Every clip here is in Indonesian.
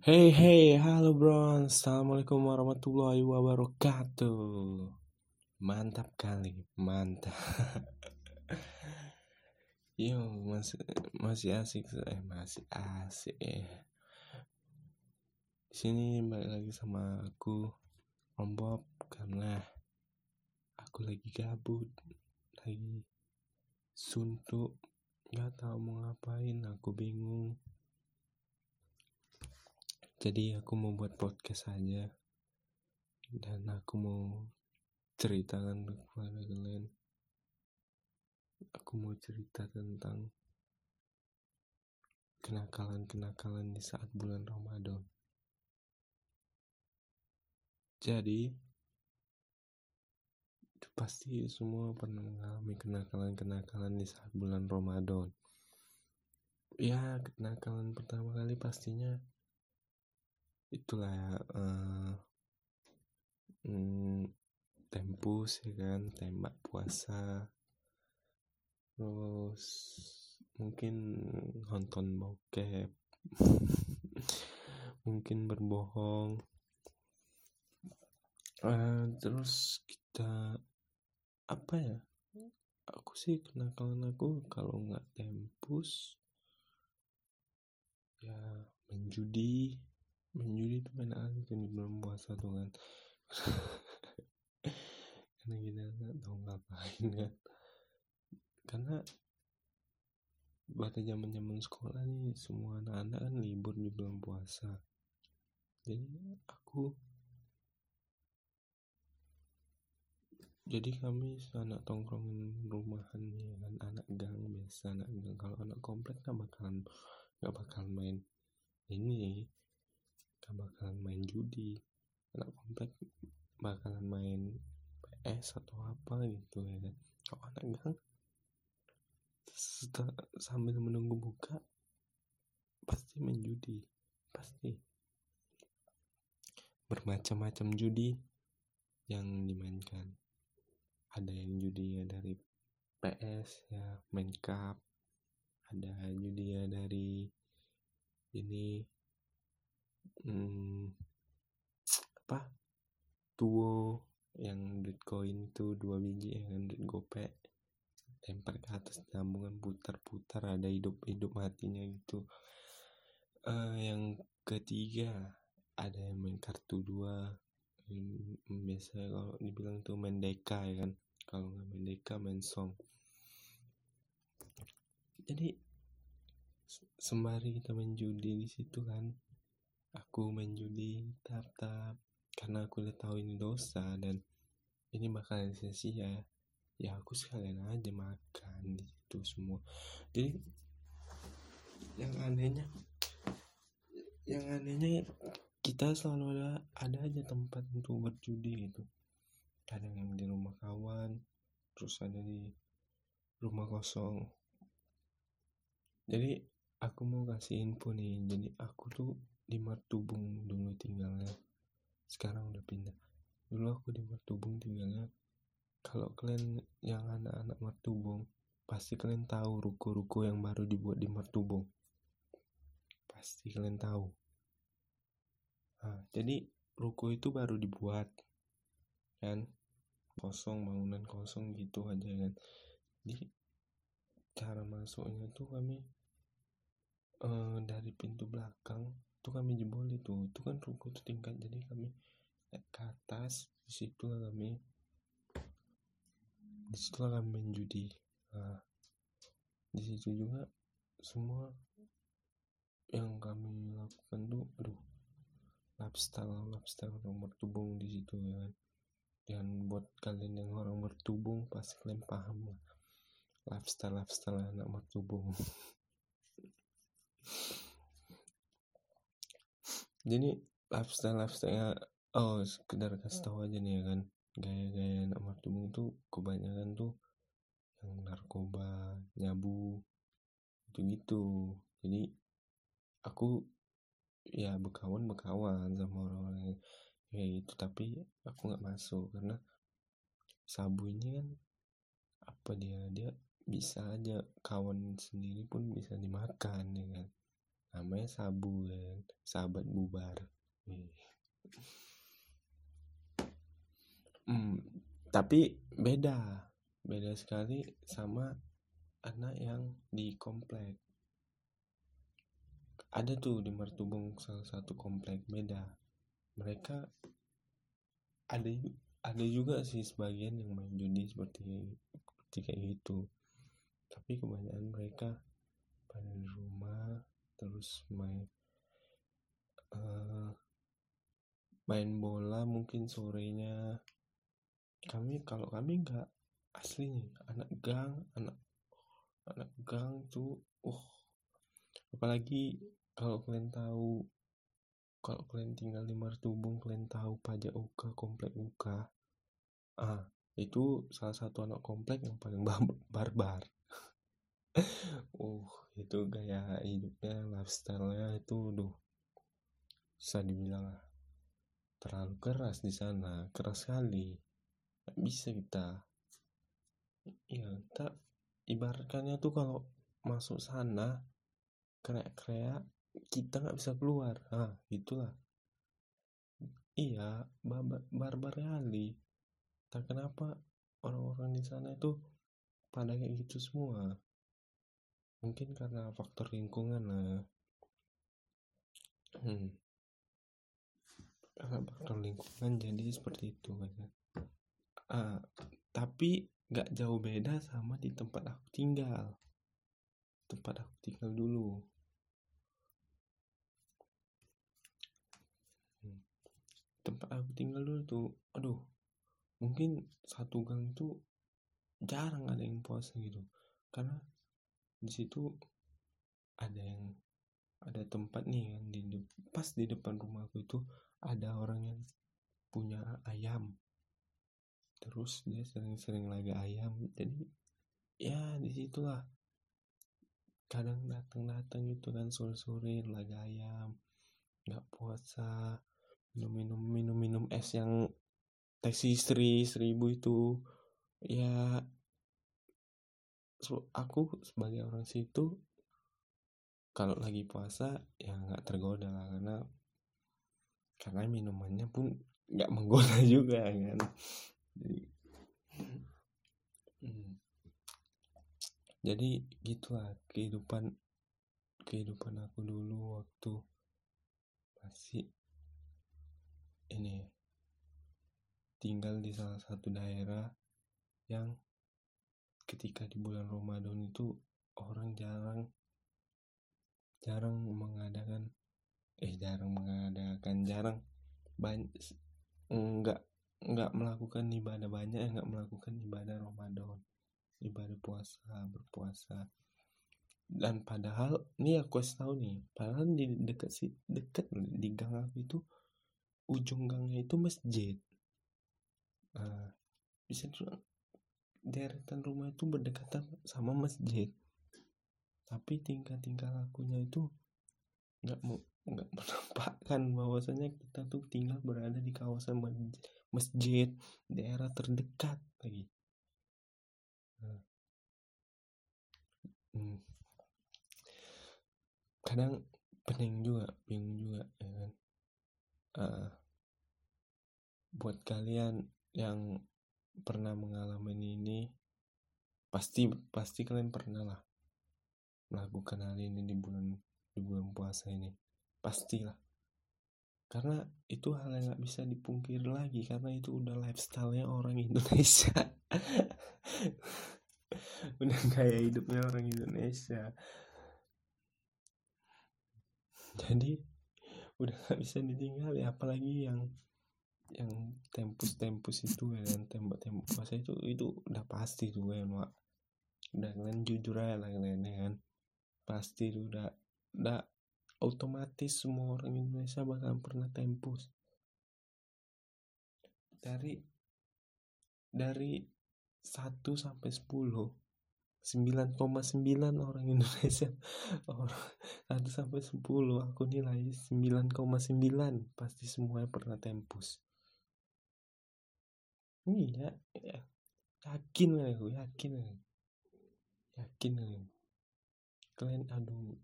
Hey hey, halo bro, assalamualaikum warahmatullahi wabarakatuh. Mantap kali, mantap. Yo masih masih asik, eh masih asik ya. Di sini balik lagi sama aku Om Bob karena aku lagi gabut, lagi suntuk, nggak tahu mau ngapain, aku bingung jadi aku mau buat podcast aja. Dan aku mau ceritakan kepada kalian. Aku mau cerita tentang kenakalan-kenakalan di saat bulan Ramadan. Jadi pasti semua pernah mengalami kenakalan-kenakalan di saat bulan Ramadan. Ya kenakalan pertama kali pastinya itulah uh, hmm, tempus ya kan tembak puasa. Terus mungkin nonton bokep. Mungkin berbohong. Uh, terus kita apa ya? Aku sih kenakalan aku kalau nggak tempus ya menjudi menjudi itu enak aja di bulan puasa tuh kan. Karena kita nggak tahu ngapain kan. Karena pada zaman zaman sekolah nih semua anak-anak kan libur di bulan puasa. Jadi aku jadi kami anak tongkrongan rumahan ya kan anak gang biasa anak gang. Kalau anak komplek kan bakalan nggak bakal main ini mereka bakalan main judi anak komplek bakalan main PS atau apa gitu ya kan? Kalau anak gang sambil menunggu buka pasti main judi pasti. Bermacam-macam judi yang dimainkan. Ada yang judi ya dari PS ya main cup. Ada judi ya dari ini hmm, apa? Tuo yang duit koin itu dua biji yang duit gope lempar ke atas tabungan putar-putar ada hidup-hidup matinya gitu. Uh, yang ketiga ada yang main kartu dua. Biasa kalau dibilang tuh main deka ya kan. Kalau nggak main deka main song. Jadi sembari kita main judi di situ kan aku main judi tap-tap karena aku udah tahu ini dosa dan ini bakalan sia-sia. Ya aku sekalian aja makan di situ semua. Jadi yang anehnya yang anehnya kita selalu ada ada aja tempat untuk berjudi gitu. Kadang yang di rumah kawan terus ada di rumah kosong. Jadi aku mau kasih info nih. Jadi aku tuh di Martubung dulu tinggalnya. Sekarang udah pindah. Dulu aku di Martubung tinggalnya. Kalau kalian yang anak-anak Martubung pasti kalian tahu ruko-ruko yang baru dibuat di Martubung pasti kalian tahu. Nah, jadi ruko itu baru dibuat kan? Kosong bangunan kosong gitu aja kan? Jadi cara masuknya tuh kami uh, dari pintu belakang itu kami jebol itu. Itu kan ruko itu tingkat jadi kami naik ke atas. Di situ kami di situ kami main judi. Nah, di situ juga semua yang kami lakukan tuh aduh lifestyle lifestyle orang bertubung di situ ya kan? Dan buat kalian yang orang bertubung pasti kalian paham lah. Lifestyle lifestyle anak bertubung jadi lifestyle lifestyle oh sekedar kasih tahu aja nih ya kan gaya-gaya anak martubung itu kebanyakan tuh yang narkoba nyabu gitu gitu jadi aku ya berkawan berkawan sama orang-orang kayak gitu tapi aku nggak masuk karena sabu ini kan apa dia dia bisa aja kawan sendiri pun bisa dimakan ya kan namanya sabu kan sahabat bubar. Hmm, tapi beda beda sekali sama anak yang di komplek. Ada tuh di Martubung salah satu komplek beda. Mereka ada ada juga sih sebagian yang main judi seperti kayak gitu. Tapi kebanyakan mereka pada di rumah terus main uh, main bola mungkin sorenya. Kami kalau kami nggak asli nih anak gang anak anak gang tuh uh. Apalagi kalau kalian tahu kalau kalian tinggal di Martubung kalian tahu pajak Uka komplek Uka. Ah itu salah satu anak komplek yang paling barbar. Uh itu gaya hidupnya lifestyle-nya itu duh bisa dibilang terlalu keras di sana keras sekali. Nggak bisa kita ya kita ibaratkannya tuh kalau masuk sana kreak-kreak kita nggak bisa keluar. Ah itulah. Iya barbar, barbar kali tak kenapa orang-orang di sana itu pada kayak gitu semua mungkin karena faktor lingkungan lah hmm. karena faktor lingkungan jadi seperti itu kan. Ah, tapi nggak jauh beda sama di tempat aku tinggal. Tempat aku tinggal dulu. Hmm. tempat aku tinggal dulu tuh aduh mungkin satu gang itu jarang ada yang puasa gitu. Karena di situ ada yang ada tempat nih kan di pas di depan rumahku itu ada orang yang punya ayam. Terus dia sering-sering lagi ayam jadi ya di situlah kadang datang-datang gitu kan sore-sore laga ayam nggak puasa minum-minum minum-minum es yang taksi istri seribu itu. Ya aku sebagai orang situ kalau lagi puasa ya nggak tergoda lah karena karena minumannya pun nggak menggoda juga kan jadi hmm. jadi gitulah kehidupan kehidupan aku dulu waktu masih ini tinggal di salah satu daerah yang ketika di bulan Ramadan itu orang jarang jarang mengadakan eh jarang mengadakan jarang enggak enggak melakukan ibadah banyak enggak melakukan ibadah Ramadan ibadah puasa berpuasa. Dan padahal ini aku kasih tahu nih padahal di dekat si dekat di gang aku itu ujung gangnya itu masjid. Uh, bisa dibilang deretan rumah itu berdekatan sama masjid tapi tingkah-tingkah lakunya itu nggak mau nggak menampakkan bahwasanya kita tuh tinggal berada di kawasan masjid daerah terdekat lagi nah. hmm. kadang pening juga bingung juga ya kan uh, buat kalian yang pernah mengalami ini pasti pasti kalian pernah lah melakukan hal ini di bulan di bulan puasa ini. Pastilah. Karena itu hal yang nggak bisa dipungkiri lagi karena itu udah lifestyle-nya orang Indonesia. Udah kayak hidupnya orang Indonesia. Jadi udah nggak bisa ditinggal ya apalagi yang yang tempus-tempus itu ya kan tembak-tembak. Puasa itu itu udah pasti tuh ya mak. Udah kalian jujur aja lah kalian ya kan. Pasti itu udah udah otomatis semua orang Indonesia bakal pernah tempus. Dari dari 1 sampai 10 9,9 orang Indonesia orang 1 sampai 10 aku nilai 9,9 pasti semuanya pernah tempus iya ya. yakin aku yakin yakin aku kalian aduh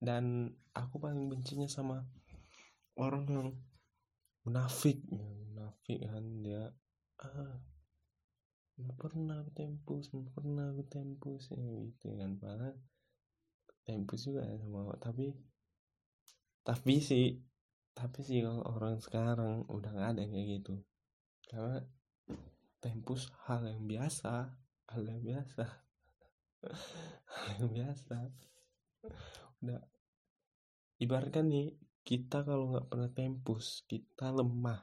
dan aku paling bencinya sama orang yang munafik. Ya, munafik kan dia ah pernah aku tempus nggak pernah aku tempus ya gitu kan. Padahal tempus juga ya sama tapi tapi sih tapi sih kalau orang sekarang udah nggak ada kayak gitu karena tempus hal yang biasa hal yang biasa hal yang biasa. Udah. Ibaratkan nih kita kalau nggak pernah tempus kita lemah.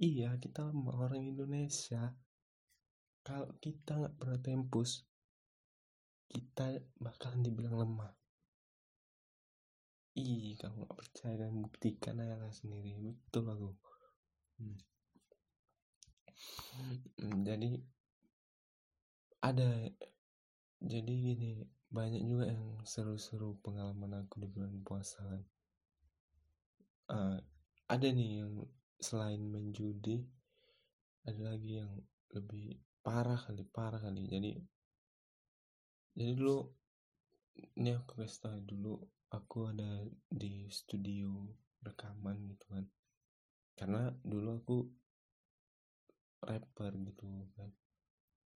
Iya kita lemah. Orang Indonesia kalau kita nggak pernah tempus kita bakalan dibilang lemah. Ih kamu nggak percaya kan buktikan aja sendiri. Betul aku. Hmm. Hmm, jadi ada jadi gini banyak juga yang seru-seru pengalaman aku di bulan puasa uh, ada nih yang selain main judi ada lagi yang lebih parah kali parah kali. Jadi jadi dulu ini aku kasih dulu aku ada di studio rekaman gitu kan. Karena dulu aku rapper gitu kan.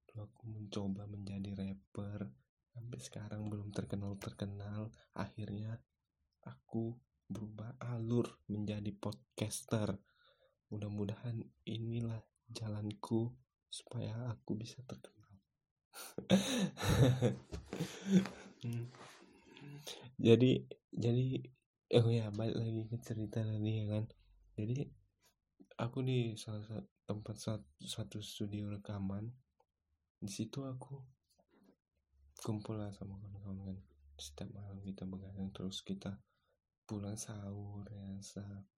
Dulu aku mencoba menjadi rapper sampai sekarang belum terkenal terkenal akhirnya aku berubah alur menjadi podcaster. Mudah-mudahan inilah jalanku supaya aku bisa terkenal. Jadi jadi oh ya balik lagi ke cerita tadi ya kan. Jadi aku di salah satu tempat satu, studio rekaman. Di situ aku kumpul lah sama kawan-kawan kan. Setiap malam kita begadang terus kita pulang sahur ya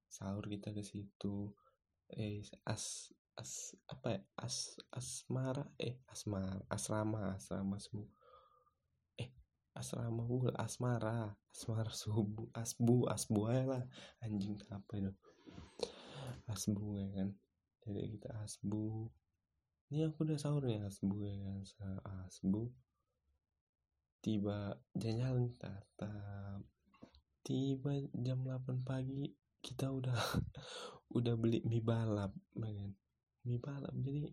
sahur kita ke situ. Eh as as apa ya? As asmara eh asmara asrama asrama subuh eh asrama bu asmara asmara subuh asbu asbu aja lah. Anjing apa itu asbu ya kan? Jadi kita asbu ini aku udah sahur ya asbu ya kan? Asbu tiba jalan tatap tiba jam 8 pagi kita udah udah beli mie balap ya kan? Mie balap jadi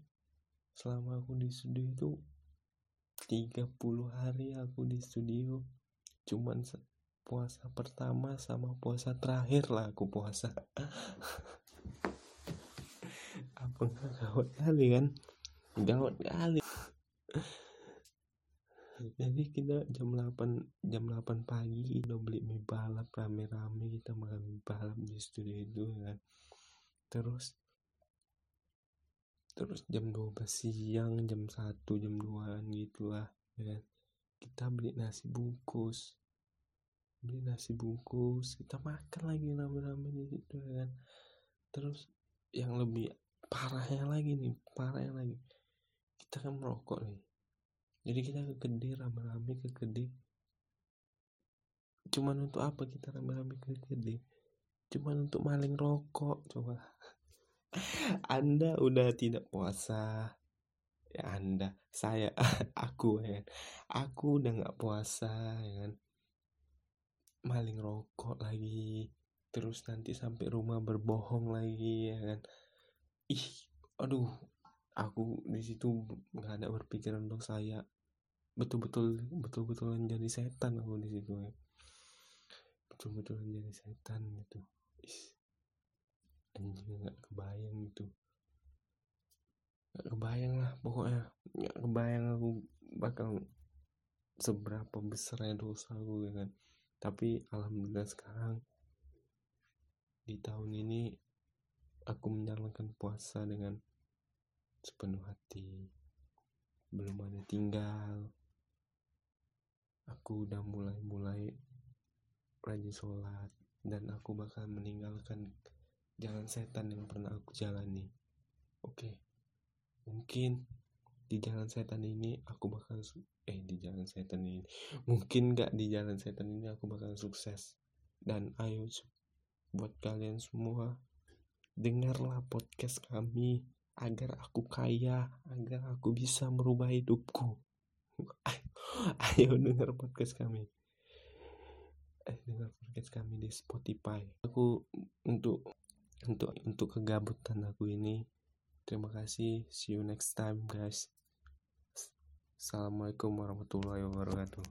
selama aku di studio itu 30 hari aku di studio. Cuman puasa pertama sama puasa terakhir lah aku puasa apa enggak gawat kali kan? Gawat kali. Jadi kita jam 8 jam 8 pagi udah beli mie balap rame-rame kita makan mie balap di studio itu kan. Terus terus jam 12 siang jam 1 jam 2 gitu lah ya kan. Kita beli nasi bungkus. Beli nasi bungkus kita makan lagi rame-rame di situ ya kan. Terus yang lebih parahnya lagi nih parahnya lagi. Kita kan merokok nih. Jadi kita ke gede rame-rame ke cuman untuk apa kita rame-rame ke cuman untuk maling rokok coba. Anda udah tidak puasa. Ya Anda. Saya aku ya kan. Aku udah nggak puasa ya kan. Maling rokok lagi. Terus nanti sampai rumah berbohong lagi ya kan ih aduh. Aku di situ nggak ada berpikiran untuk saya. Betul-betul betul-betul jadi setan aku di situ ya. Betul-betul jadi setan gitu. Ih anjing nggak kebayang gitu nggak kebayang lah pokoknya nggak kebayang aku bakal seberapa besarnya dosa aku ya kan. Tapi alhamdulillah sekarang di tahun ini aku menjalankan puasa dengan sepenuh hati. Belum ada tinggal. Aku udah mulai-mulai rajin sholat dan aku bakal meninggalkan jalan setan yang pernah aku jalani. Oke, mungkin di jalan setan ini aku bakal eh di jalan setan ini mungkin gak di jalan setan ini aku bakal sukses. Dan ayo buat kalian semua dengarlah podcast kami agar aku kaya agar aku bisa merubah hidupku. Ayo, ayo dengar podcast kami. Eh dengar podcast kami di Spotify. Aku untuk untuk untuk kegabutan aku ini terima kasih. See you next time guys. Assalamualaikum warahmatullahi wabarakatuh